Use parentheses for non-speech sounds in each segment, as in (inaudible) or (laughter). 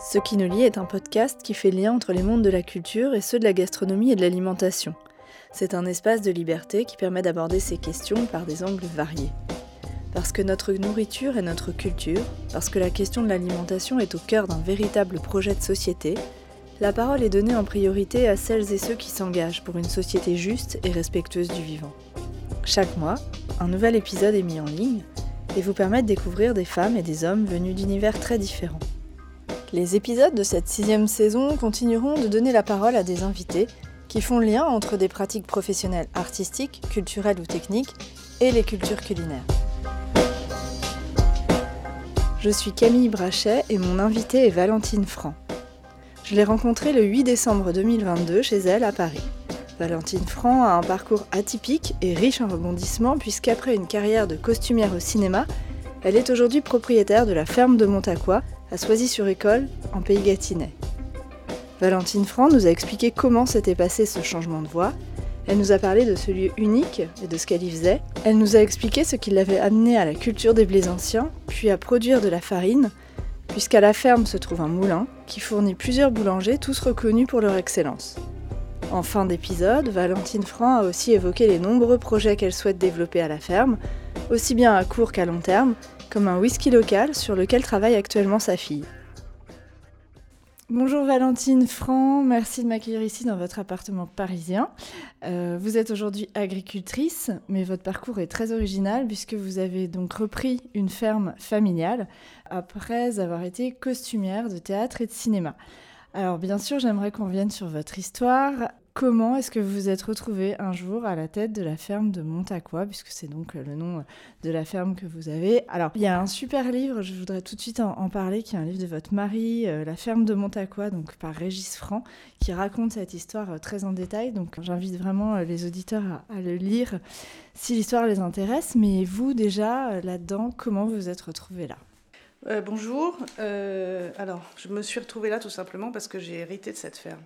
Ce qui nous lie est un podcast qui fait lien entre les mondes de la culture et ceux de la gastronomie et de l'alimentation. C'est un espace de liberté qui permet d'aborder ces questions par des angles variés. Parce que notre nourriture est notre culture, parce que la question de l'alimentation est au cœur d'un véritable projet de société, la parole est donnée en priorité à celles et ceux qui s'engagent pour une société juste et respectueuse du vivant. Chaque mois, un nouvel épisode est mis en ligne et vous permet de découvrir des femmes et des hommes venus d'univers très différents. Les épisodes de cette sixième saison continueront de donner la parole à des invités qui font lien entre des pratiques professionnelles artistiques, culturelles ou techniques et les cultures culinaires. Je suis Camille Brachet et mon invitée est Valentine Franc. Je l'ai rencontrée le 8 décembre 2022 chez elle à Paris. Valentine Franc a un parcours atypique et riche en rebondissements puisqu'après une carrière de costumière au cinéma, elle est aujourd'hui propriétaire de la ferme de Montaqua à Soisy-sur-École, en Pays Gâtinais. Valentine Franc nous a expliqué comment s'était passé ce changement de voie. Elle nous a parlé de ce lieu unique et de ce qu'elle y faisait. Elle nous a expliqué ce qui l'avait amené à la culture des blés anciens, puis à produire de la farine, puisqu'à la ferme se trouve un moulin qui fournit plusieurs boulangers, tous reconnus pour leur excellence. En fin d'épisode, Valentine Franc a aussi évoqué les nombreux projets qu'elle souhaite développer à la ferme, aussi bien à court qu'à long terme, comme un whisky local sur lequel travaille actuellement sa fille. Bonjour Valentine Franc, merci de m'accueillir ici dans votre appartement parisien. Euh, vous êtes aujourd'hui agricultrice, mais votre parcours est très original puisque vous avez donc repris une ferme familiale après avoir été costumière de théâtre et de cinéma. Alors bien sûr, j'aimerais qu'on vienne sur votre histoire. Comment est-ce que vous vous êtes retrouvé un jour à la tête de la ferme de Montaqua, puisque c'est donc le nom de la ferme que vous avez Alors, il y a un super livre, je voudrais tout de suite en, parler, qui est un livre de votre mari, euh, La ferme de Montaqua, donc par Régis Franc, qui raconte cette histoire euh, très en détail. Donc, j'invite vraiment euh, les auditeurs à, le lire si l'histoire les intéresse. Mais vous, déjà, là-dedans, comment vous vous êtes retrouvé là? Bonjour. alors, je me suis retrouvée là tout simplement parce que j'ai hérité de cette ferme.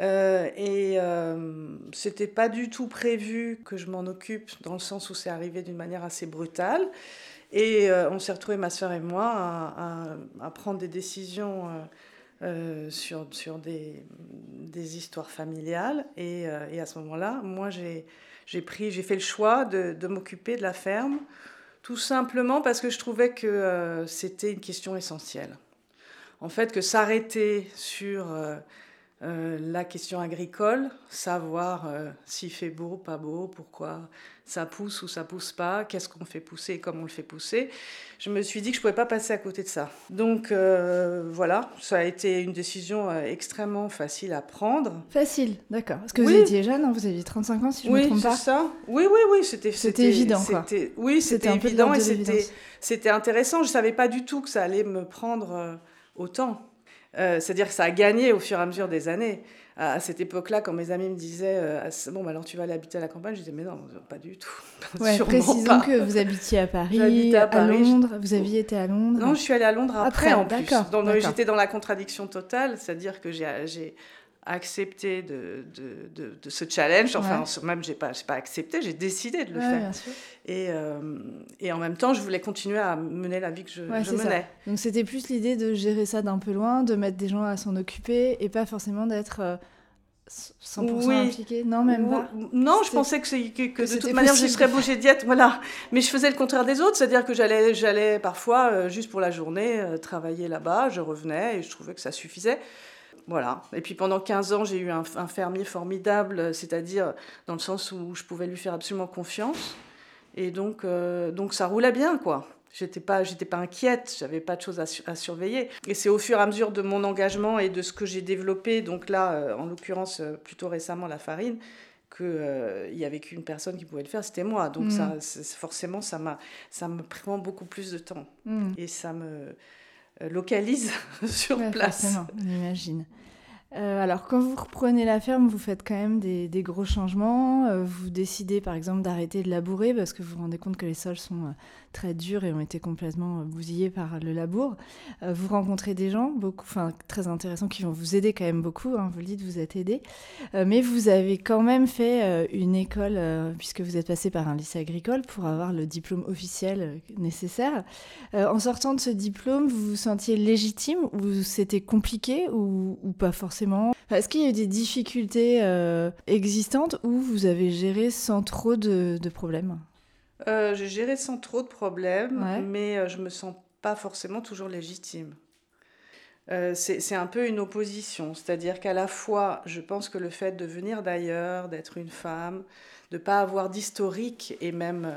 Euh, et euh, c'était pas du tout prévu que je m'en occupe, dans le sens où c'est arrivé d'une manière assez brutale. Et euh, on s'est retrouvés, ma soeur et moi, à, à, prendre des décisions euh, sur, sur des, des, histoires familiales. Et, et à ce moment-là, moi, j'ai fait le choix de, de m'occuper de la ferme, tout simplement parce que je trouvais que c'était une question essentielle. En fait, que s'arrêter sur euh, la question agricole, savoir euh, s'il fait beau, pas beau, pourquoi ça pousse ou ça pousse pas, qu'est-ce qu'on fait pousser et comment on le fait pousser. Je me suis dit que je ne pouvais pas passer à côté de ça. Donc euh, voilà, ça a été une décision extrêmement facile à prendre. Facile, d'accord. Parce que vous étiez jeune, hein, vous aviez 35 ans si je ne me trompe pas. Ça. Oui, oui, oui, c'était c'était évident. Quoi. Oui, c'était évident et c'était intéressant. Je ne savais pas du tout que ça allait me prendre autant. Euh, c'est-à-dire que ça a gagné au fur et à mesure des années. À, cette époque-là, quand mes amis me disaient euh, Bon, bah, alors tu vas aller habiter à la campagne, je disais Mais non, pas du tout. (laughs) Ouais, précisons que vous habitiez à Paris, à, Londres. Vous aviez été à Londres Non, je suis allée à Londres après, en plus. J'étais dans la contradiction totale, c'est-à-dire que j'ai accepté de, de, de, ce challenge. Enfin, même, je n'ai pas, pas accepté, j'ai décidé de le faire. Et, euh, et, en même temps, je voulais continuer à mener la vie que je, je menais. Donc, c'était plus l'idée de gérer ça d'un peu loin, de mettre des gens à s'en occuper et pas forcément d'être. 100% euh, oui. impliqué Non, même pas. Non, je pensais que, que, que, de toute manière, je serais bougée diète, voilà. Mais je faisais le contraire des autres, c'est-à-dire que j'allais, j'allais parfois, euh, juste pour la journée, travailler là-bas, je revenais et je trouvais que ça suffisait. Voilà. Et puis pendant 15 ans, j'ai eu un, fermier formidable, c'est-à-dire dans le sens où je pouvais lui faire absolument confiance. Et donc, euh, donc ça roulait bien, quoi. J'étais pas, j'étais pas inquiète, j'avais pas de choses à, surveiller. Et c'est au fur et à mesure de mon engagement et de ce que j'ai développé, donc là, euh, en l'occurrence, euh, plutôt récemment, la farine, qu'il n'y avait qu'une personne qui pouvait le faire, c'était moi. Donc mm. ça, forcément, ça, m'a, ça me prend beaucoup plus de temps. Mm. Et ça me euh, localise (laughs) sur place. on imagine. Euh, alors, quand vous reprenez la ferme, vous faites quand même des, gros changements. Euh, vous décidez, par exemple, d'arrêter de labourer parce que vous vous rendez compte que les sols sont très durs et ont été complètement bousillés par le labour. vous rencontrez des gens, beaucoup, enfin très intéressants, qui vont vous aider quand même beaucoup. Hein, vous le dites, vous êtes aidé, mais vous avez quand même fait une école, puisque vous êtes passé par un lycée agricole pour avoir le diplôme officiel nécessaire. en sortant de ce diplôme, vous vous sentiez légitime ou c'était compliqué ou, ou pas forcément? Est-ce qu'il y a eu des difficultés existantes ou vous avez géré sans trop de, problèmes? Euh, J'ai géré sans trop de problèmes, mais euh, je me sens pas forcément toujours légitime. Euh, c'est un peu une opposition, c'est-à-dire qu'à la fois, je pense que le fait de venir d'ailleurs, d'être une femme, de ne pas avoir d'historique et même,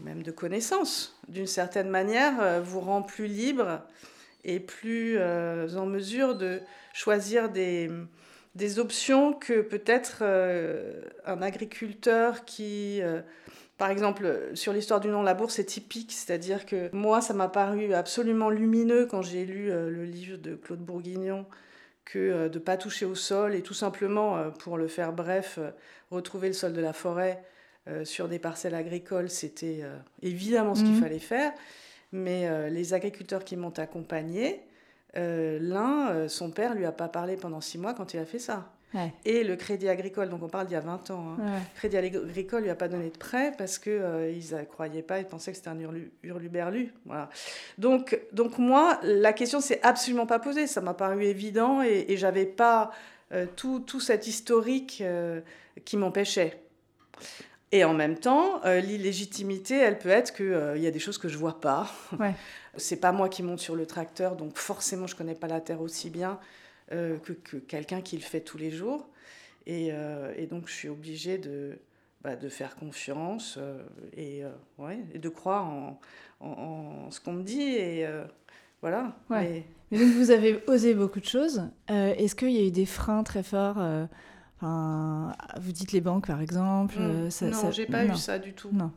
même de connaissances, d'une certaine manière, vous rend plus libre et plus en mesure de choisir des, des options que peut-être un agriculteur qui, par exemple, sur l'histoire du non-labour, c'est typique, c'est-à-dire que moi, ça m'a paru absolument lumineux quand j'ai lu euh, le livre de Claude Bourguignon que de ne pas toucher au sol et tout simplement, pour le faire bref, retrouver le sol de la forêt sur des parcelles agricoles, c'était évidemment ce qu'il mmh. fallait faire. Mais les agriculteurs qui m'ont accompagné, euh, l'un, euh, son père lui a pas parlé pendant six mois quand il a fait ça. Et le crédit agricole, donc on parle d'il y a 20 ans, le hein. crédit agricole lui a pas donné de prêt parce qu'ils euh, ne croyaient pas, ils pensaient que c'était un hurluberlu. Voilà. Donc, donc moi, la question s'est absolument pas posée. Ça m'a paru évident et, et j'avais pas tout, tout cet historique qui m'empêchait. Et en même temps, l'illégitimité, elle peut être qu'il il y a des choses que je vois pas. Ouais. (laughs) C'est pas moi qui monte sur le tracteur, donc forcément je connais pas la terre aussi bien euh, que, quelqu'un qui le fait tous les jours. Et, euh, donc je suis obligée de, bah, de faire confiance euh, et, ouais, et, de croire en, en, ce qu'on me dit. Et voilà. Mais... donc vous avez osé beaucoup de choses. Est-ce qu'il y a eu des freins très forts vous dites les banques par exemple. Mmh. non, j'ai pas eu ça du tout. Non.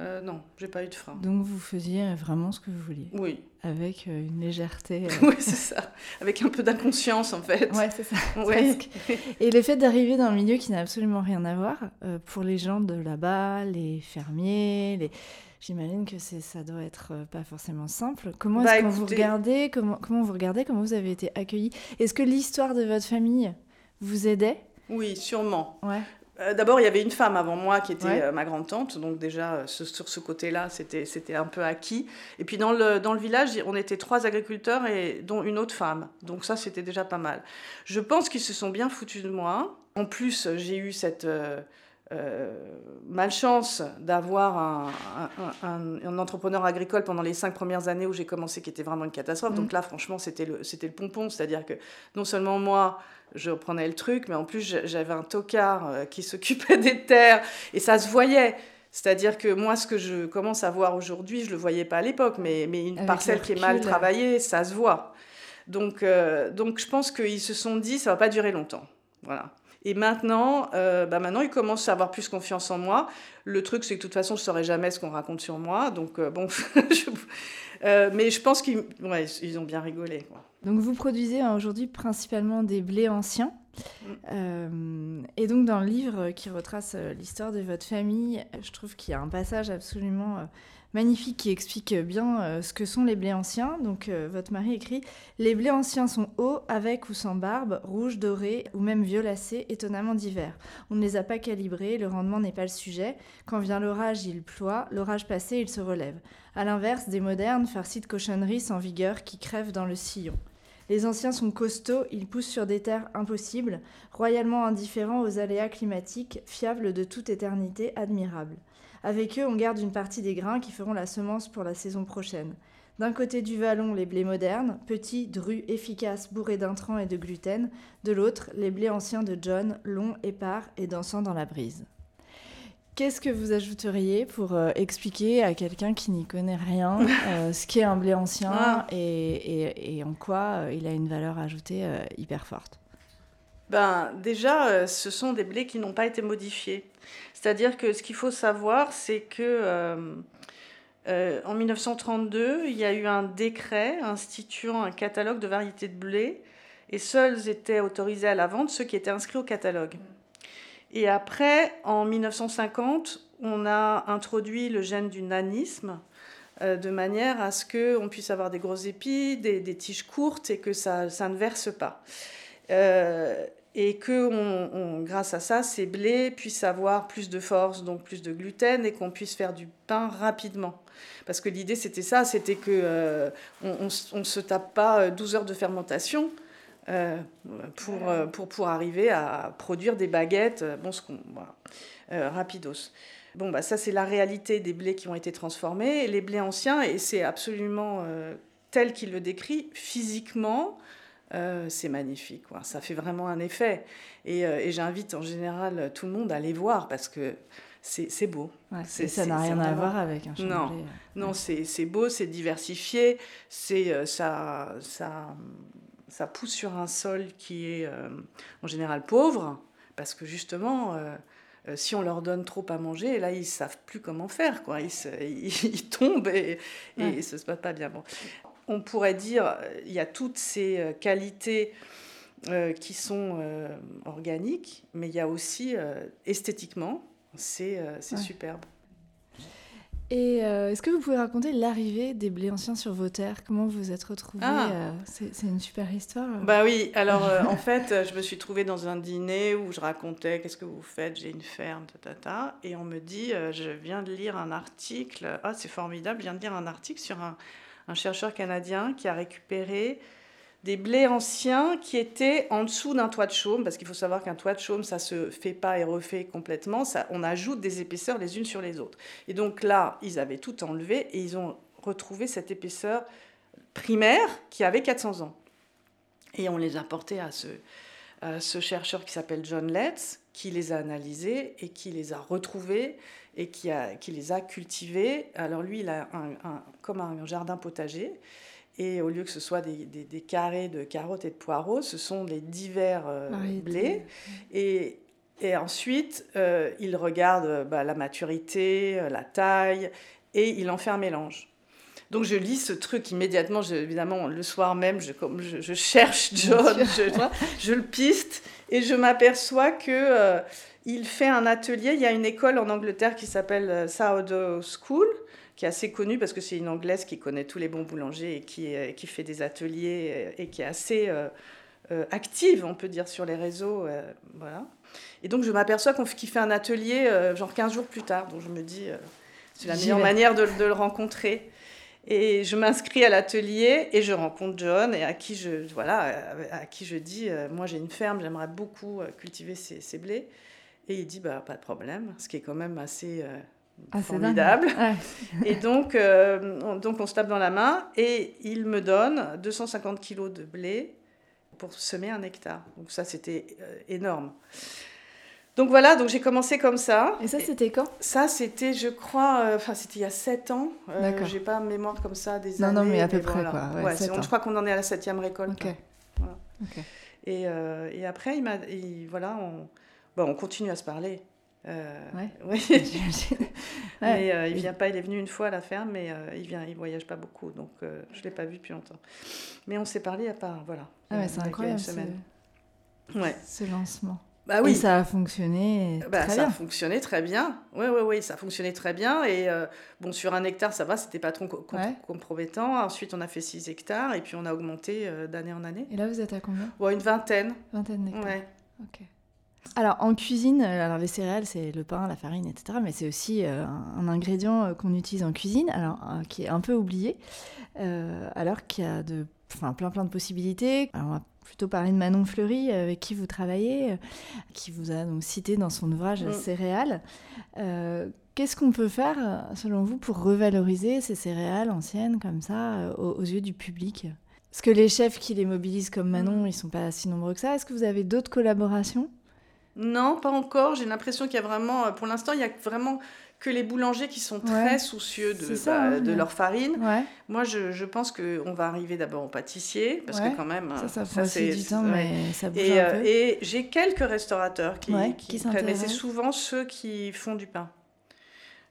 Euh, non, j'ai pas eu de frein. Donc vous faisiez vraiment ce que vous vouliez Oui. Avec euh, une légèreté. (laughs) Euh. oui, c'est ça. Avec un peu d'inconscience en fait. Ouais, c'est ça. (laughs) Presque. Et le fait d'arriver dans un milieu qui n'a absolument rien à voir, pour les gens de là-bas, les fermiers, les... J'imagine que ça doit être pas forcément simple. Comment est-ce bah, vous regardez comment, comment vous regardez? Comment vous avez été accueillis Est-ce que l'histoire de votre famille vous aidait? Oui, sûrement. Ouais. Euh, d'abord, il y avait une femme avant moi qui était euh, ma grande-tante, donc déjà euh, sur ce côté-là, c'était un peu acquis. Et puis dans le, dans le village, on était trois agriculteurs et dont une autre femme, donc ça c'était déjà pas mal. Je pense qu'ils se sont bien foutus de moi. En plus, j'ai eu cette malchance d'avoir un, un, entrepreneur agricole pendant les cinq premières années où j'ai commencé, qui était vraiment une catastrophe. Mmh. Donc là, franchement, c'était le, le pompon, c'est-à-dire que non seulement moi, je reprenais le truc, mais en plus j'avais un tocard euh, qui (laughs) s'occupait des terres et ça se voyait. C'est-à-dire que moi, ce que je commence à voir aujourd'hui, je ne le voyais pas à l'époque, mais, mais une parcelle qui est mal travaillée, ça se voit. Donc, euh, donc je pense qu'ils se sont dit, ça va pas durer longtemps. Voilà. Et maintenant, euh, bah maintenant, ils commencent à avoir plus confiance en moi. Le truc, c'est que de toute façon, je ne saurais jamais ce qu'on raconte sur moi. Donc, bon, (laughs) mais je pense qu'ils ouais, ils ont bien rigolé. Quoi. Donc vous produisez hein, aujourd'hui principalement des blés anciens. Mm. Euh, et donc dans le livre qui retrace euh, l'histoire de votre famille, je trouve qu'il y a un passage absolument euh, magnifique qui explique bien ce que sont les blés anciens. Donc votre mari écrit Les blés anciens sont hauts, avec ou sans barbe, rouges, dorés ou même violacés, étonnamment divers. On ne les a pas calibrés, le rendement n'est pas le sujet. Quand vient l'orage, il ploie, l'orage passé, il se relève. À l'inverse, des modernes farcis de cochonneries sans vigueur qui crèvent dans le sillon. Les anciens sont costauds, ils poussent sur des terres impossibles, royalement indifférents aux aléas climatiques, fiables de toute éternité, admirables. Avec eux, on garde une partie des grains qui feront la semence pour la saison prochaine. D'un côté du vallon, les blés modernes, petits, drus, efficaces, bourrés d'intrants et de gluten. De l'autre, les blés anciens de John, longs, épars et dansant dans la brise. Qu'est-ce que vous ajouteriez pour euh, expliquer à quelqu'un qui n'y connaît rien (laughs) euh, ce qu'est un blé ancien ah. et, en quoi euh, il a une valeur ajoutée hyper forte? Ben, Déjà, ce sont des blés qui n'ont pas été modifiés. C'est-à-dire que ce qu'il faut savoir, c'est que en 1932, il y a eu un décret instituant un catalogue de variétés de blé et seuls étaient autorisés à la vente ceux qui étaient inscrits au catalogue. Et après, en 1950, on a introduit le gène du nanisme. de manière à ce qu'on puisse avoir des gros épis, des, tiges courtes et que ça, ça ne verse pas. Et que on, grâce à ça, ces blés puissent avoir plus de force, donc plus de gluten, et qu'on puisse faire du pain rapidement. Parce que l'idée, c'était ça, c'était que on ne se tape pas 12 heures de fermentation, euh, pour, euh, pour, pour, arriver à produire des baguettes, euh, bon, ce qu'on, rapidos. Bon, bah, ça, c'est la réalité des blés qui ont été transformés. Les blés anciens, et c'est absolument tel qu'il le décrit, physiquement, c'est magnifique. Quoi. Ça fait vraiment un effet. Et, et, j'invite en général tout le monde à les voir parce que c'est beau. ça n'a rien à voir avec un Non, non c'est beau, c'est diversifié, c'est ça, ça, ça pousse sur un sol qui est euh, en général pauvre, parce que justement, euh, euh, si on leur donne trop à manger, là, ils savent plus comment faire, quoi. Ils, (laughs) ils, tombent et, et se passe pas bien. Bon. On pourrait dire, il y a toutes ces qualités qui sont organiques, mais il y a aussi esthétiquement, c'est superbe. Et euh, est-ce que vous pouvez raconter l'arrivée des blés anciens sur vos terres? Comment vous vous êtes retrouvés? Ah. euh, C'est une super histoire. Bah oui, alors euh, en (laughs) fait, je me suis trouvée dans un dîner où je racontais qu'est-ce que vous faites, j'ai une ferme, ta, ta, et on me dit, je viens de lire un article, ah c'est formidable, je viens de lire un article sur un, un chercheur canadien qui a récupéré des blés anciens qui étaient en dessous d'un toit de chaume, parce qu'il faut savoir qu'un toit de chaume, ça se fait pas et refait complètement, ça, on ajoute des épaisseurs les unes sur les autres. Et donc là, ils avaient tout enlevé et ils ont retrouvé cette épaisseur primaire qui avait 400 ans. Et on les a portés à ce, ce chercheur qui s'appelle John Letts, qui les a analysés et qui les a retrouvés et qui, a, qui les a cultivés. Alors lui, il a un, comme un jardin potager. Et au lieu que ce soit des, des, carrés de carottes et de poireaux, ce sont des divers euh, blés. Et, et ensuite, euh, il regarde euh, bah, la maturité, la taille, et il en fait un mélange. Donc je lis ce truc immédiatement, évidemment le soir même, je, comme je, cherche John, je, je, le piste et je m'aperçois que il fait un atelier. Il y a une école en Angleterre qui s'appelle Sourdough School qui est assez connue parce que c'est une Anglaise qui connaît tous les bons boulangers et qui, euh, qui fait des ateliers euh, et qui est assez euh, active, on peut dire, sur les réseaux. voilà. Et donc je m'aperçois qu'il fait un atelier genre 15 jours plus tard. Donc je me dis, c'est la meilleure manière de, de, le rencontrer. Et je m'inscris à l'atelier et je rencontre John et à qui je, voilà, à qui je dis, moi j'ai une ferme, j'aimerais beaucoup cultiver ces, ces, blés. Et il dit, bah, pas de problème, ce qui est quand même assez ah, formidable. (laughs) et donc, euh, on, donc, on se tape dans la main et il me donne 250 kilos de blé pour semer un hectare. Donc ça, c'était euh, énorme. Donc voilà, donc j'ai commencé comme ça. Et ça, c'était quand? Ça, c'était, je crois, euh, enfin, c'était il y a 7 ans. D'accord. J'ai pas mémoire comme ça des non, années. Non, mais à peu près, quoi. Ouais, je crois qu'on en est à la septième récolte. Ok. Voilà. Et, et, après, il m'a, voilà, on, bon, on continue à se parler. Euh, ouais. (laughs) Oui. (laughs) mais euh, il vient pas, il est venu une fois à la ferme, mais euh, il vient, il voyage pas beaucoup, donc euh, je l'ai pas vu depuis longtemps. Mais on s'est parlé à part, voilà. Ah ouais, c'est incroyable. Ce... Ouais. Ce lancement. Bah oui. Et ça a fonctionné bah, très ça bien. a fonctionné très bien. Oui, oui, oui, ça a fonctionné très bien. Et bon, sur un hectare, ça va, c'était pas trop compromettant. Ensuite, on a fait 6 hectares et puis on a augmenté d'année en année. Et là, vous êtes à combien? Ouais, Une vingtaine. Vingtaine d'hectares. Ouais. Ok. Alors en cuisine, euh, alors les céréales c'est le pain, la farine, etc. Mais c'est aussi euh, un, ingrédient euh, qu'on utilise en cuisine, alors qui est un peu oublié, alors qu'il y a de, plein plein de possibilités. Alors, on va plutôt parler de Manon Fleury avec qui vous travaillez, qui vous a donc cité dans son ouvrage mm. Céréales. Qu'est-ce qu'on peut faire, selon vous, pour revaloriser ces céréales anciennes comme ça aux, yeux du public? Parce que les chefs qui les mobilisent comme Manon, mm. ils sont pas si nombreux que ça. Est-ce que vous avez d'autres collaborations? Non, pas encore. J'ai l'impression qu'il y a vraiment, euh, pour l'instant, il y a vraiment que les boulangers qui sont très soucieux de, bah, de leur farine. Moi, je, je pense qu'on va arriver d'abord au pâtissier, parce que quand même... Ça, ça prend du temps, mais ça bouge et, un peu. Et j'ai quelques restaurateurs qui, qui, qui mais c'est souvent ceux qui font du pain.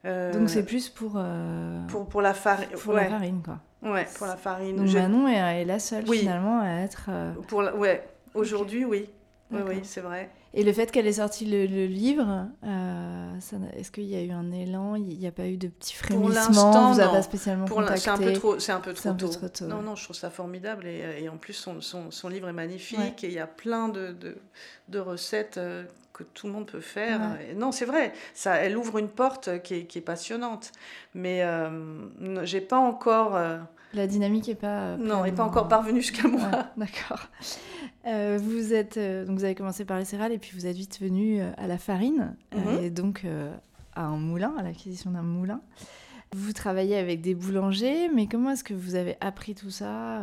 Euh, Donc c'est plus pour, euh, pour... Pour, la, farine. pour la farine, quoi. Ouais, pour la farine. Donc Manon est, la seule, finalement, à être... Pour Ouais, aujourd'hui, oui. oui, oui, c'est vrai. Et le fait qu'elle ait sorti le, livre, euh, est-ce qu'il y a eu un élan? Il n'y a pas eu de petits frémissements? Vous n'avez pas spécialement Pour C'est un peu trop, c'est un peu trop, tôt. Non, non, je trouve ça formidable et, et en plus son, son, son, livre est magnifique et il y a plein de, de, de recettes euh, que tout le monde peut faire. non, c'est vrai, ça, elle ouvre une porte qui est, qui est passionnante, mais euh, j'ai pas encore. La dynamique n'est pas. Euh, non, n'est pas encore parvenue jusqu'à moi. (laughs) D'accord. Euh, vous êtes euh, donc vous avez commencé par les céréales et puis vous êtes vite venu à la farine mhm. et donc à un moulin, à l'acquisition d'un moulin. Vous travaillez avec des boulangers, mais comment est-ce que vous avez appris tout ça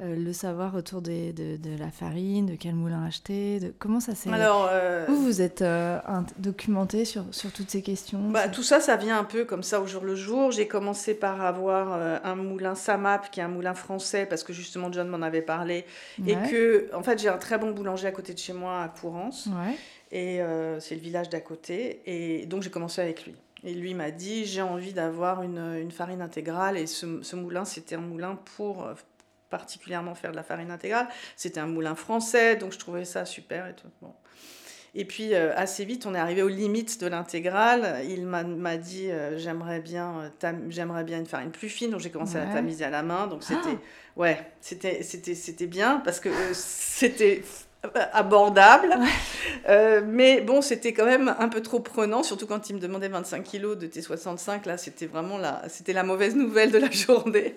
euh, Le savoir autour de, de, la farine, de quel moulin acheter de, Comment ça s'est... Alors, euh... Où vous êtes euh, documenté sur, sur, toutes ces questions bah, Tout ça, ça vient un peu comme ça au jour le jour. J'ai commencé par avoir euh, un moulin Samap, qui est un moulin français, parce que justement John m'en avait parlé. Et que, en fait, j'ai un très bon boulanger à côté de chez moi, à Courance. Ouais. Et c'est le village d'à côté. Et donc, j'ai commencé avec lui. Et lui m'a dit j'ai envie d'avoir une, une, farine intégrale. Et ce, ce moulin, c'était un moulin pour euh, particulièrement faire de la farine intégrale. C'était un moulin français, donc je trouvais ça super et tout. Bon. Et puis euh, assez vite, on est arrivé aux limites de l'intégrale. Il m'a dit euh, j'aimerais bien, j'aimerais bien une farine plus fine, donc j'ai commencé à tamiser à la main. Donc c'était ah. ouais, c'était c'était c'était bien parce que c'était abordable. Euh, mais bon, c'était quand même un peu trop prenant, surtout quand il me demandait 25 kilos de T65. Là, c'était vraiment la, c'était la mauvaise nouvelle de la (laughs) journée.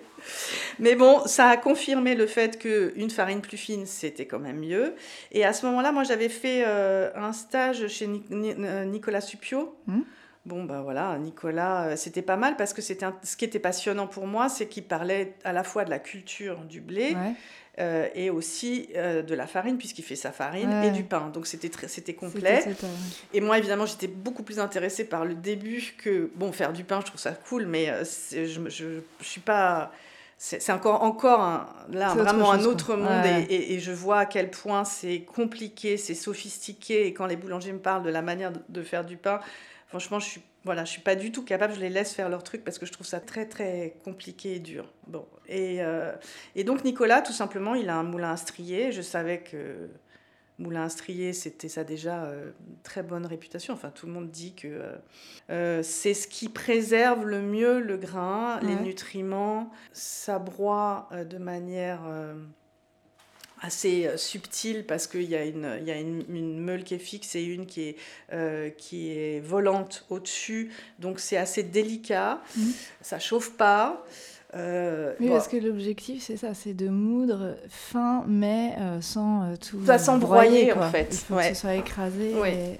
Mais bon, ça a confirmé le fait qu'une farine plus fine, c'était quand même mieux. Et à ce moment-là, moi, j'avais fait euh, un stage chez euh, Nicolas Supio. Hmm. Bon, ben voilà, Nicolas, c'était pas mal parce que c'était ce qui était passionnant pour moi, c'est qu'il parlait à la fois de la culture du blé, euh, et aussi euh, de la farine, puisqu'il fait sa farine, et du pain. Donc c'était, c'était complet. Et moi, évidemment, j'étais beaucoup plus intéressée par le début que, bon, faire du pain, je trouve ça cool, mais euh, je ne je, suis pas... C'est, encore, encore un, là, vraiment un autre monde, et, et, je vois à quel point c'est compliqué, c'est sophistiqué, et quand les boulangers me parlent de la manière de, de faire du pain, franchement, je suis voilà, je suis pas du tout capable, je les laisse faire leur truc parce que je trouve ça très très compliqué et dur. Bon, et, euh, et donc Nicolas, tout simplement, il a un moulin à strier. Je savais que moulin à strier, c'était ça déjà euh, très bonne réputation. Enfin, tout le monde dit que euh, c'est ce qui préserve le mieux le grain, les nutriments. Ça broie de manière assez euh, subtil parce qu'il y a, une, il y a une, une, meule qui est fixe et une qui est, euh, qui est volante au-dessus. Donc c'est assez délicat, mmh. ça chauffe pas. Euh, oui, parce que l'objectif, c'est ça, c'est de moudre fin, mais euh, sans tout. sans broyer, en fait. Il faut que ce soit écrasé. ouais.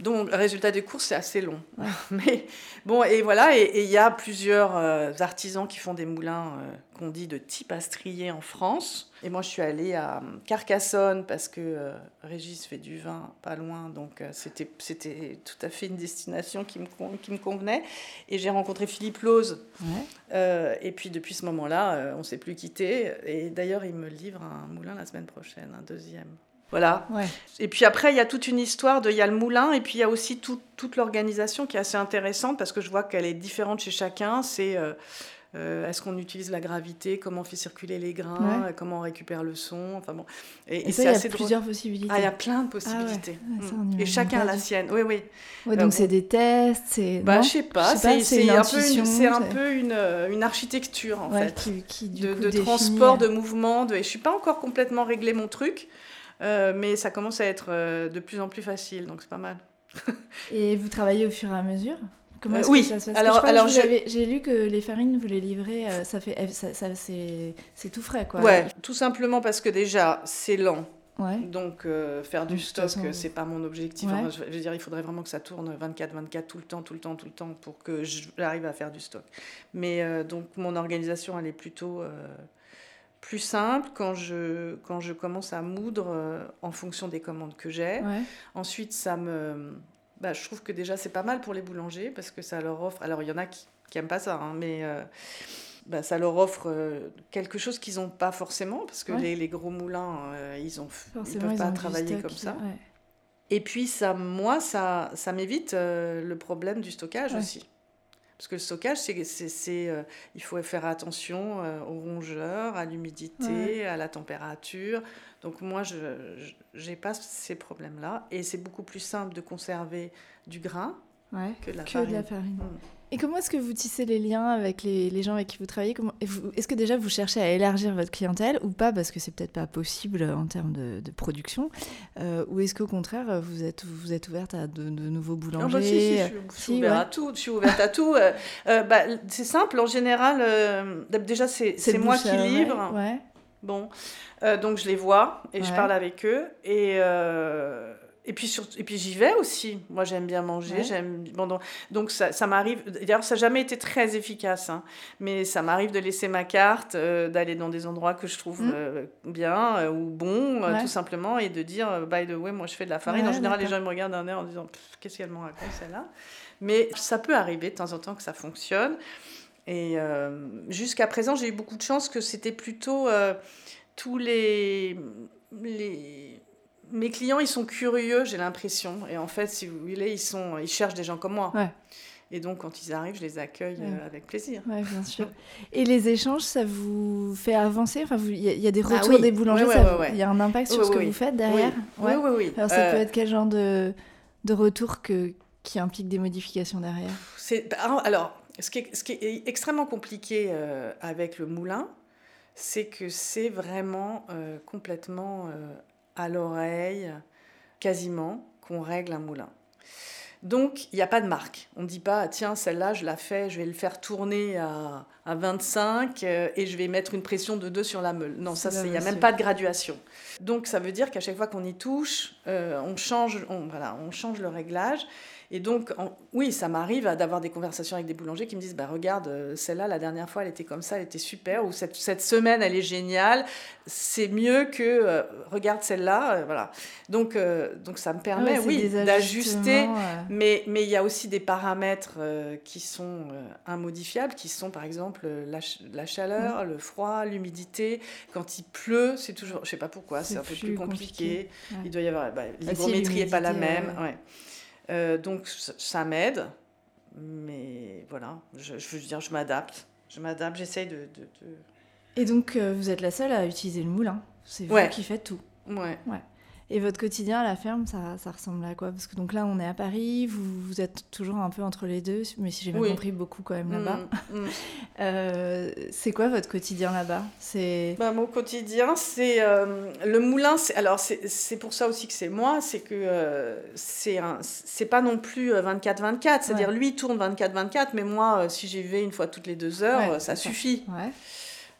Donc, le résultat des courses, c'est assez long. (laughs) Mais bon, et voilà, et il y a plusieurs euh, artisans qui font des moulins euh, qu'on dit de type astrier en France. Et moi, je suis allée à Carcassonne parce que euh, Régis fait du vin pas loin, donc c'était c'était tout à fait une destination qui me, qui me convenait. Et j'ai rencontré Philippe Lose. et puis, depuis ce moment-là, on ne s'est plus quitté. Et d'ailleurs, il me livre un moulin la semaine prochaine, un deuxième. Voilà. Et puis après, il y a toute une histoire de. Il y a le moulin et puis il y a aussi toute l'organisation qui est assez intéressante parce que je vois qu'elle est différente chez chacun. C'est. Euh, euh, est-ce qu'on utilise la gravité Comment on fait circuler les grains Comment on récupère le son Enfin bon. Et, c'est assez il y a plusieurs possibilités. Ah, il y a plein de possibilités. Ah mm. et chacun a la sienne. Oui, oui. Ouais, donc euh, c'est des tests, c'est. Bah, je sais pas. C'est un, peu une, un peu une, une architecture en fait, qui, de, de transport, de mouvement. De... Et je suis pas encore complètement réglé mon truc. Euh, mais ça commence à être euh, de plus en plus facile, donc c'est pas mal. (laughs) et vous travaillez au fur et à mesure? Comment euh, oui. ça se passe? Alors, alors j'ai lu que les farines, vous les livrez, ça fait, ça, c'est tout frais, quoi. Ouais, tout simplement parce que déjà, c'est lent. Ouais. Donc, faire du stock, c'est pas mon objectif. je, veux dire, il faudrait vraiment que ça tourne 24-24 tout le temps, tout le temps, tout le temps pour que j'arrive à faire du stock. Mais donc, mon organisation, elle est plutôt plus simple quand je, quand je commence à moudre euh, en fonction des commandes que j'ai. Ensuite, ça me... Bah, je trouve que déjà, c'est pas mal pour les boulangers parce que ça leur offre... Alors, il y en a qui n'aiment pas ça, hein, mais... Euh, bah, ça leur offre euh, quelque chose qu'ils n'ont pas forcément, parce que les, les, gros moulins, ils ne peuvent pas travailler comme ça. Et puis, ça, moi, ça, ça m'évite le problème du stockage aussi. Parce que le stockage, c'est, c'est, euh, il faut faire attention euh, aux rongeurs, à l'humidité, à la température. Donc moi, je n'ai pas ces problèmes-là. Et c'est beaucoup plus simple de conserver du grain que de la farine. Mm. Et comment est-ce que vous tissez les liens avec les, les gens avec qui vous travaillez Est-ce que déjà vous cherchez à élargir votre clientèle ou pas Parce que c'est peut-être pas possible en termes de, de production. Euh, ou est-ce qu'au contraire, vous êtes, vous êtes ouverte à de, nouveaux boulangers non, bah, si, si, je, suis, ouverte à tout. Je suis ouverte à tout. Euh, euh, bah, c'est simple, en général, déjà c'est moi qui livre. Ouais. Bon, donc je les vois et je parle avec eux. Et et puis, et puis j'y vais aussi. Moi, j'aime bien manger. j'aime bon, donc, ça, ça m'arrive. D'ailleurs, ça n'a jamais été très efficace. Hein, mais ça m'arrive de laisser ma carte, euh, d'aller dans des endroits que je trouve mmh. euh, bien euh, ou bons, tout simplement, et de dire by the way, moi, je fais de la farine. en général, les gens me regardent d'un air en disant qu'est-ce qu'elle me raconte, celle-là? Mais ça peut arriver de temps en temps que ça fonctionne. Et jusqu'à présent, j'ai eu beaucoup de chance que c'était plutôt tous les. les mes clients, ils sont curieux, j'ai l'impression. Et en fait, si vous voulez, ils, sont, ils cherchent des gens comme moi. Et donc, quand ils arrivent, je les accueille euh, avec plaisir. Oui, bien sûr. Et les échanges, ça vous fait avancer? Enfin, il y, a des ah retours des boulangers, il y a un impact sur ce que vous faites derrière? Oui, oui, oui. Alors, ça peut euh, être quel genre de, de retour que, qui implique des modifications derrière? Alors, ce qui, est, ce qui est extrêmement compliqué euh, avec le moulin, c'est que c'est vraiment complètement à l'oreille, quasiment, qu'on règle un moulin. Donc, il n'y a pas de marque. On ne dit pas, tiens, celle-là, je la fais, je vais le faire tourner à, à 25 euh, et je vais mettre une pression de 2 sur la meule. Non, ça, il n'y a même pas de graduation. Donc, ça veut dire qu'à chaque fois qu'on y touche, euh, on, change, on, voilà, on change le réglage. Et donc, oui, ça m'arrive d'avoir des conversations avec des boulangers qui me disent bah, Regarde, euh, celle-là, la dernière fois, elle était comme ça, elle était super, ou cette, cette semaine, elle est géniale, c'est mieux que euh, regarde celle-là. Euh, voilà. Donc, donc, ça me permet, oui, d'ajuster, mais mais il y a aussi des paramètres qui sont immodifiables, qui sont par exemple la, la chaleur, mmh. le froid, l'humidité. Quand il pleut, c'est toujours, je sais pas pourquoi, c'est un peu plus compliqué. Il doit y avoir, bah, ah, l'hygrométrie n'est pas la même. Euh, donc ça m'aide, mais voilà, je, je, veux dire, je m'adapte. Je m'adapte, j'essaye de, de, Et donc euh, vous êtes la seule à utiliser le moulin C'est vous qui faites tout Ouais. ouais. Et votre quotidien à la ferme, ça, ça ressemble à quoi? Parce que donc là, on est à Paris, vous, vous êtes toujours un peu entre les deux, mais si j'ai bien compris, beaucoup quand même là-bas. Mm, mm. (laughs) euh, c'est quoi votre quotidien là-bas? C'est bah, Mon quotidien, c'est euh, le moulin. Alors, c'est pour ça aussi que c'est moi, c'est que euh, c'est pas non plus 24-24, c'est-à-dire lui il tourne 24-24, mais moi, si j'y vais une fois toutes les deux heures, ça suffit. Ouais.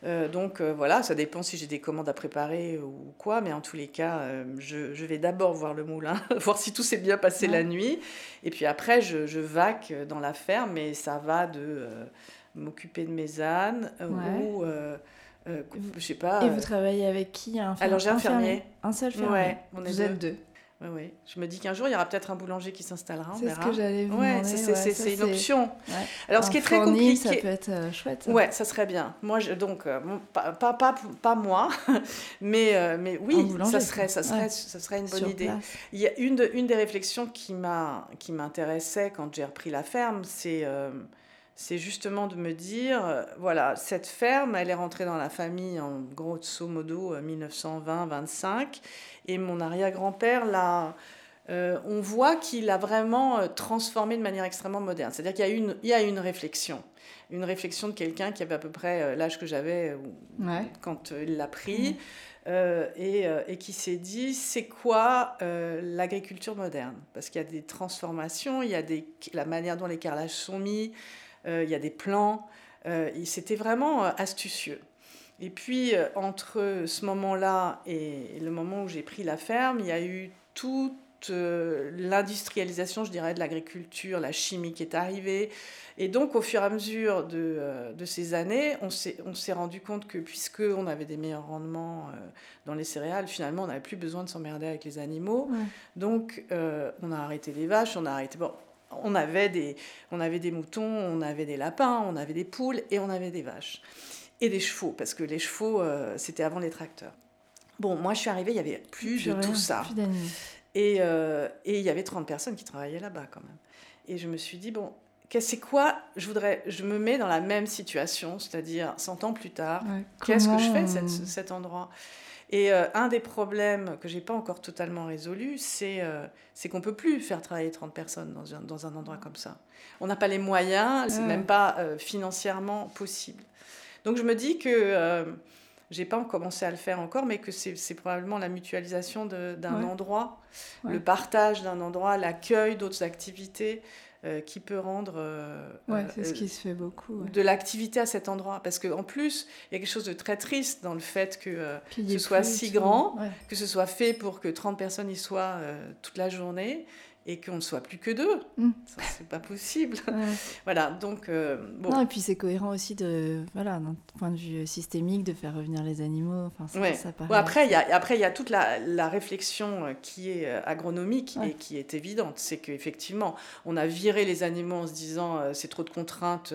Euh, donc euh, voilà, ça dépend si j'ai des commandes à préparer ou quoi, mais en tous les cas, euh, je, vais d'abord voir le moulin, (laughs) voir si tout s'est bien passé la nuit, et puis après, je, je vaque dans la ferme, et ça va de m'occuper de mes ânes ou, je sais pas. Et vous travaillez avec qui? Alors j'ai un, fermier. Un seul fermier? vous êtes deux. Oui, oui. Je me dis qu'un jour, il y aura peut-être un boulanger qui s'installera. C'est ce que j'allais vous ouais, C'est une option. Alors, ce qui est très compliqué. Ça peut être euh, chouette. Ouais, ça serait bien. Moi, je, donc, euh, pas, pas, pas, pas, moi, (laughs) mais, euh, mais oui, ça serait, ça, serait, ça serait une bonne idée. Il y a une, de, une des réflexions qui m'intéressait quand j'ai repris la ferme, c'est c'est justement de me dire, euh, voilà, cette ferme, elle est rentrée dans la famille en grosso modo 1920-25, euh, et mon arrière-grand-père l'a... Euh, on voit qu'il a vraiment transformé de manière extrêmement moderne. C'est-à-dire qu'il y, a une, il y a une réflexion. Une réflexion de quelqu'un qui avait à peu près l'âge que j'avais quand il l'a pris. et, et, qui s'est dit c'est quoi l'agriculture moderne? Parce qu'il y a des transformations, il y a des, la manière dont les carrelages sont mis, il y a des plans. Euh, c'était vraiment euh, astucieux. Et puis, entre ce moment-là et le moment où j'ai pris la ferme, il y a eu toute l'industrialisation, je dirais, de l'agriculture, la chimie qui est arrivée. Et donc, au fur et à mesure de, de ces années, on s'est rendu compte que puisqu'on avait des meilleurs rendements dans les céréales, finalement, on n'avait plus besoin de s'emmerder avec les animaux. Donc, on a arrêté les vaches, on a arrêté... Bon, on avait, des, on avait des moutons, on avait des lapins, on avait des poules et on avait des vaches. Et des chevaux, parce que les chevaux, euh, c'était avant les tracteurs. Bon, moi je suis arrivée, il y avait plus, de tout ça. et, euh, et il y avait 30 personnes qui travaillaient là-bas quand même. Et je me suis dit, bon, c'est quoi Je voudrais, je me mets dans la même situation, c'est-à-dire 100 ans plus tard. Qu'est-ce que je fais cet, cet endroit? Et euh, un des problèmes que j'ai pas encore totalement résolu, c'est euh, c'est qu'on peut plus faire travailler 30 personnes dans un, dans un endroit comme ça. On n'a pas les moyens, c'est même pas euh, financièrement possible. Donc je me dis que j'ai pas commencé à le faire encore, mais que c'est probablement la mutualisation d'un endroit, le partage d'un endroit, l'accueil d'autres activités. Euh, qui peut rendre euh, ouais, c'est ce euh, qui se fait beaucoup de l'activité à cet endroit. Parce qu'en plus il y a quelque chose de très triste dans le fait que ce soit si grand que ce soit fait pour que 30 personnes y soient toute la journée et qu'on ne soit plus que deux. Mm. C'est pas possible. (laughs) voilà, donc... Euh, bon. Non, et puis c'est cohérent aussi, de, voilà, d'un point de vue systémique, de faire revenir les animaux. Enfin, ça, ça après, il y a, après, il y a toute la, la, réflexion euh, qui est euh, agronomique et qui est évidente. C'est qu'effectivement, on a viré les animaux en se disant c'est trop de contraintes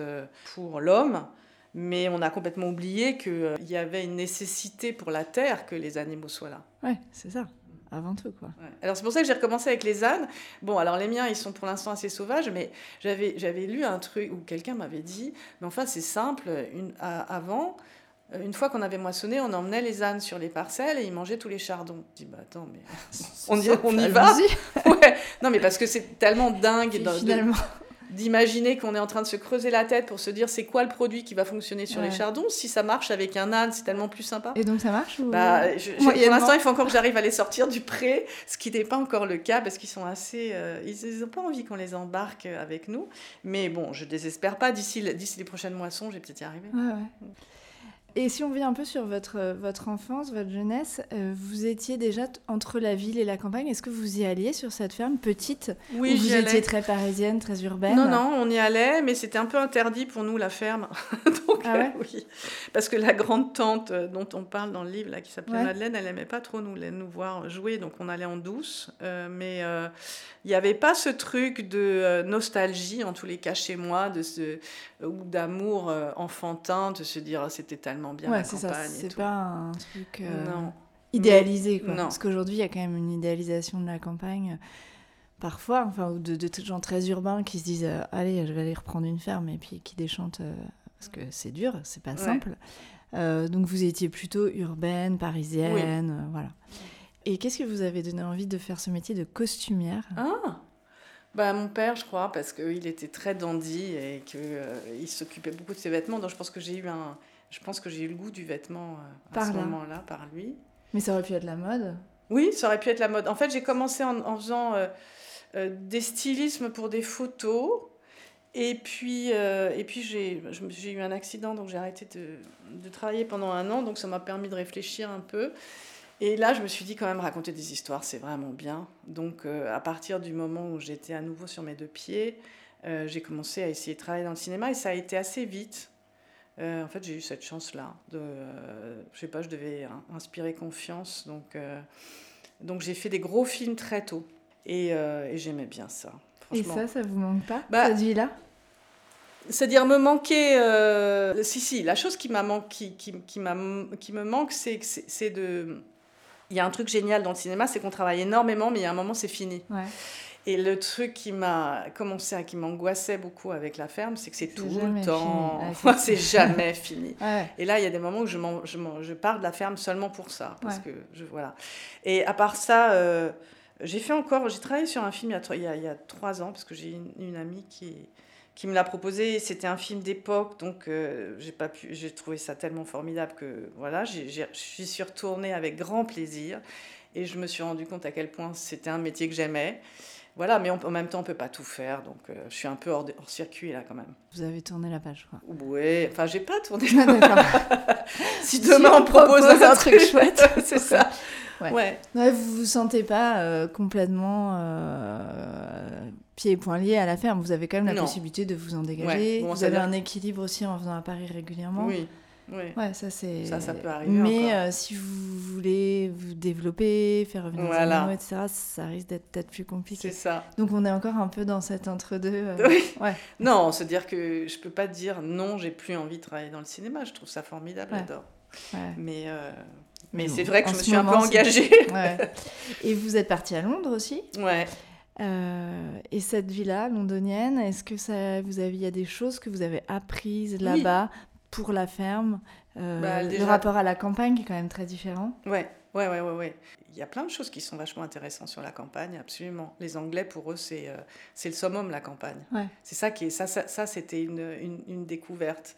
pour l'homme. Mais on a complètement oublié qu'il y avait une nécessité pour la terre que les animaux soient là. Ouais, c'est ça avant tout. Quoi. Alors c'est pour ça que j'ai recommencé avec les ânes. Bon, alors les miens, ils sont pour l'instant assez sauvages, mais j'avais, j'avais lu un truc où quelqu'un m'avait dit, mais enfin c'est simple, une, avant, euh, une fois qu'on avait moissonné, on emmenait les ânes sur les parcelles et ils mangeaient tous les chardons. Je dis, bah attends, mais (laughs) (laughs) on y, on y va (laughs) ouais. Non, mais parce que c'est tellement dingue. Finalement d'imaginer qu'on est en train de se creuser la tête pour se dire c'est quoi le produit qui va fonctionner sur les chardons. Si ça marche avec un âne, c'est tellement plus sympa. Et donc ça marche bah, Pour l'instant, il faut encore que j'arrive à les sortir du pré, ce qui n'est pas encore le cas parce qu'ils sont assez. Euh, ils n'ont pas envie qu'on les embarque avec nous. Mais bon, je désespère pas. D'ici les prochaines moissons, j'ai peut-être y arriver. Ouais, ouais. Et si on vient un peu sur votre, votre enfance, votre jeunesse, euh, vous étiez déjà entre la ville et la campagne. Est-ce que vous y alliez sur cette ferme petite Oui, vous étiez très parisienne, très urbaine Non, non, on y allait, mais c'était un peu interdit pour nous, la ferme. (laughs) Donc, ah ouais euh, oui. Parce que la grande tante euh, dont on parle dans le livre, là, qui s'appelait Madeleine, elle n'aimait pas trop nous, nous voir jouer, donc on allait en douce. mais il n'y avait pas ce truc de nostalgie, en tous les cas chez moi, de ce, ou d'amour enfantin, de se dire ah, c'était tellement bien ouais, c'est pas un truc euh, idéalisé. Quoi. Parce qu'aujourd'hui, il y a quand même une idéalisation de la campagne, parfois, enfin, ou de, de, gens très urbains qui se disent euh, Allez, je vais aller reprendre une ferme, et puis qui déchantent, euh, parce que c'est dur, c'est pas simple. donc vous étiez plutôt urbaine, parisienne, voilà. Et qu'est-ce que vous avez donné envie de faire ce métier de costumière? Ah bah, mon père, je crois, parce qu'il était très dandy et qu'il il s'occupait beaucoup de ses vêtements. Donc je pense que j'ai eu un, je pense que j'ai eu le goût du vêtement euh, à ce moment-là, par lui. Mais ça aurait pu être la mode Oui, ça aurait pu être la mode. En fait, j'ai commencé en, faisant euh, euh, des stylismes pour des photos. Et puis, et puis j'ai, j'ai eu un accident, donc j'ai arrêté de, de, travailler pendant un an. Donc ça m'a permis de réfléchir un peu. Et là, je me suis dit quand même raconter des histoires, c'est vraiment bien. Donc à partir du moment où j'étais à nouveau sur mes deux pieds, j'ai commencé à essayer de travailler dans le cinéma et ça a été assez vite. Euh, en fait, j'ai eu cette chance-là. De, euh, je sais pas, je devais inspirer confiance. Donc, euh, donc j'ai fait des gros films très tôt. Et, et j'aimais bien ça. Et ça, ça vous manque pas, bah, cette vie-là? C'est-à-dire me manquer... si, si, la chose qui, m'a qui, qui, qui, qui me manque, c'est, c'est de... Il y a un truc génial dans le cinéma, c'est qu'on travaille énormément, mais il y a un moment, c'est fini. Ouais. Et le truc qui m'a commencé à qui m'angoissait beaucoup avec la ferme, c'est que c'est tout le temps, (laughs) c'est jamais fini. (laughs) Et là, il y a des moments où je, je, je, pars de la ferme seulement pour ça, parce que je voilà. Et à part ça, euh, j'ai fait encore, j'ai travaillé sur un film il y a, il y a, trois ans parce que j'ai une, amie qui qui me l'a proposé. C'était un film d'époque, donc euh, j'ai pas pu. J'ai trouvé ça tellement formidable que voilà, je suis retournée avec grand plaisir et je me suis rendu compte à quel point c'était un métier que j'aimais. Voilà, mais en même temps, on peut pas tout faire, donc euh, je suis un peu hors, hors, circuit là quand même. Vous avez tourné la page, quoi. Oui, enfin, j'ai pas tourné la page. (laughs) si demain on, propose, un, truc chouette, (laughs) c'est ça. Ouais. ouais. vous vous sentez pas euh, complètement euh, pieds et poings liés à la ferme. Vous avez quand même la possibilité de vous en dégager. vous avez un équilibre aussi en venant à Paris régulièrement. Oui. Ouais, ça c'est. Ça, ça peut arriver. Mais euh, si vous voulez vous développer, faire revenir voilà. animaux, etc., ça risque d'être peut-être plus compliqué. C'est ça. Donc on est encore un peu dans cet entre-deux. Euh, oui. Ouais. (laughs) Non, se dire que je peux pas dire non, j'ai plus envie de travailler dans le cinéma. Je trouve ça formidable, j'adore. Mais. Euh, mais c'est vrai que je me suis un peu engagée. (laughs) (laughs) Et vous êtes partie à Londres aussi? Ouais. et cette vie-là, londonienne, est-ce que ça, vous avez, il y a des choses que vous avez apprises là-bas? Pour la ferme bah, Le rapport à la campagne qui est quand même très différent. Ouais, ouais, ouais, ouais, ouais. Il y a plein de choses qui sont vachement intéressantes sur la campagne, absolument. Les Anglais, pour eux, c'est c'est le summum, la campagne. Ouais. C'est ça qui est, ça, ça, ça c'était une, une, une, découverte.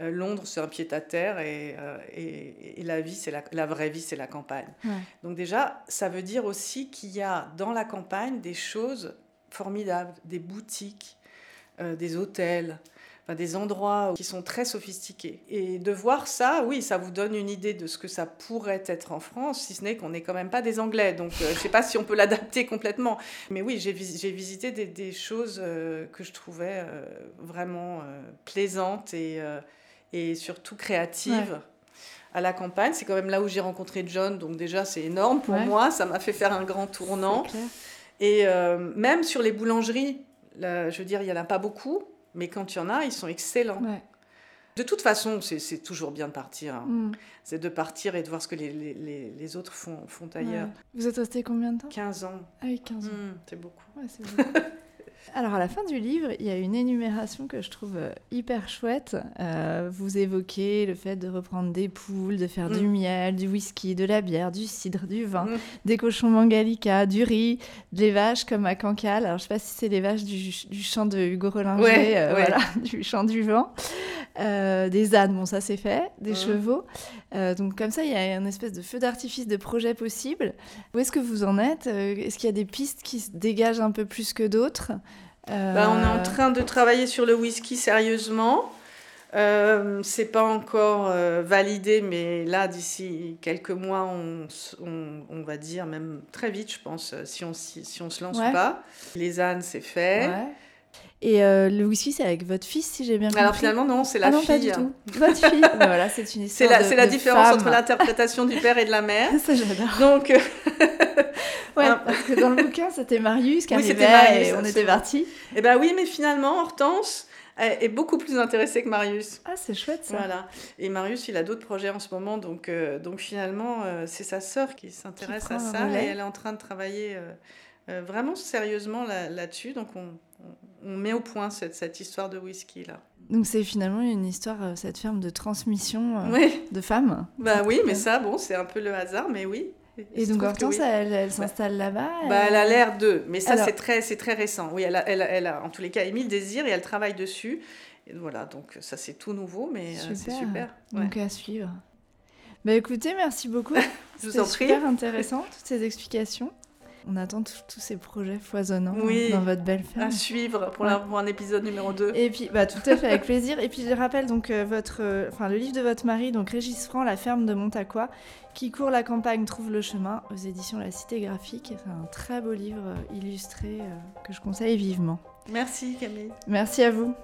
Euh, Londres, c'est un pied-à-terre euh, et, et, la vie, c'est la, vraie vie, c'est la campagne. Donc déjà, ça veut dire aussi qu'il y a dans la campagne des choses formidables, des boutiques, euh, des hôtels, des endroits qui sont très sophistiqués. Et de voir ça, oui, ça vous donne une idée de ce que ça pourrait être en France, si ce n'est qu'on n'est quand même pas des Anglais. Donc je ne sais pas si on peut l'adapter complètement. Mais oui, j'ai visité des, choses que je trouvais vraiment plaisantes et et surtout créative. À la campagne, c'est quand même là où j'ai rencontré John, donc déjà c'est énorme pour moi, ça m'a fait faire un grand tournant. Et euh, même sur les boulangeries, là, je veux dire, il n'y en a pas beaucoup, mais quand il y en a, ils sont excellents. De toute façon, c'est toujours bien de partir. Hein. Mm. C'est de partir et de voir ce que les, les, les autres font, font ailleurs. Vous êtes resté combien de temps? 15 ans. Ah oui, 15 ans. Mm, c'est beaucoup. beaucoup. (laughs) Alors à la fin du livre, il y a une énumération que je trouve euh, hyper chouette. Euh, vous évoquez le fait de reprendre des poules, de faire du mm. miel, du whisky, de la bière, du cidre, du vin, mm. des cochons mangalica, du riz, des vaches comme à Cancale. Alors je ne sais pas si c'est les vaches du, champ de Hugo Rollinger, euh, voilà, (laughs) du champ du vent. Des ânes, bon ça c'est fait, des chevaux. donc comme ça, il y a une espèce de feu d'artifice de projet possible. Où est-ce que vous en êtes? Est-ce qu'il y a des pistes qui se dégagent un peu plus que d'autres? Bah, on est en euh, train de travailler sur le whisky sérieusement. Euh, c'est pas encore euh, validé, mais là, d'ici quelques mois, on, on, va dire, même très vite, je pense, si on, si, on se lance pas. Les ânes, c'est fait. Et le whisky, c'est avec votre fils, si j'ai bien compris. Alors finalement, non, c'est la ah non, fille. Pas du tout. Votre fille. (laughs) Voilà, c'est une histoire. C'est la, la différence entre l'interprétation du père et de la mère. (laughs) Ça, j'adore. Donc. (laughs) Ouais, hein. parce que dans le bouquin, c'était Marius qui oui, arrivait et on était partis. Eh ben oui, mais finalement, Hortense est beaucoup plus intéressée que Marius. Ah, c'est chouette ça. Voilà. Et Marius, il a d'autres projets en ce moment, donc, euh, donc finalement, euh, c'est sa sœur qui s'intéresse à ça et elle est en train de travailler euh, vraiment sérieusement là-dessus. donc on, on, met au point cette, cette histoire de whisky là. Donc c'est finalement une histoire, cette ferme de transmission de femmes. Bah oui, mais ça, bon, c'est un peu le hasard, mais oui. Et donc Hortense, elle, s'installe là-bas bah, Elle a l'air de, mais ça c'est très, très récent. Oui, elle a, elle, elle a en tous les cas émis le désir et elle travaille dessus. Et voilà, donc ça c'est tout nouveau, mais euh, c'est super. Donc à suivre. Bah écoutez, merci beaucoup. (laughs) Je vous en prie. super intéressant, toutes ces explications. On attend tous ces projets foisonnants dans votre belle ferme. À suivre pour, un épisode numéro 2. Et puis, bah, tout à fait, avec plaisir. Et puis, je rappelle donc euh, votre, euh, enfin, le livre de votre mari, donc Régis Franc, La ferme de Montaqua, qui court la campagne, trouve le chemin, aux éditions La Cité Graphique. C'est un très beau livre euh, illustré que je conseille vivement. Merci Camille. Merci à vous.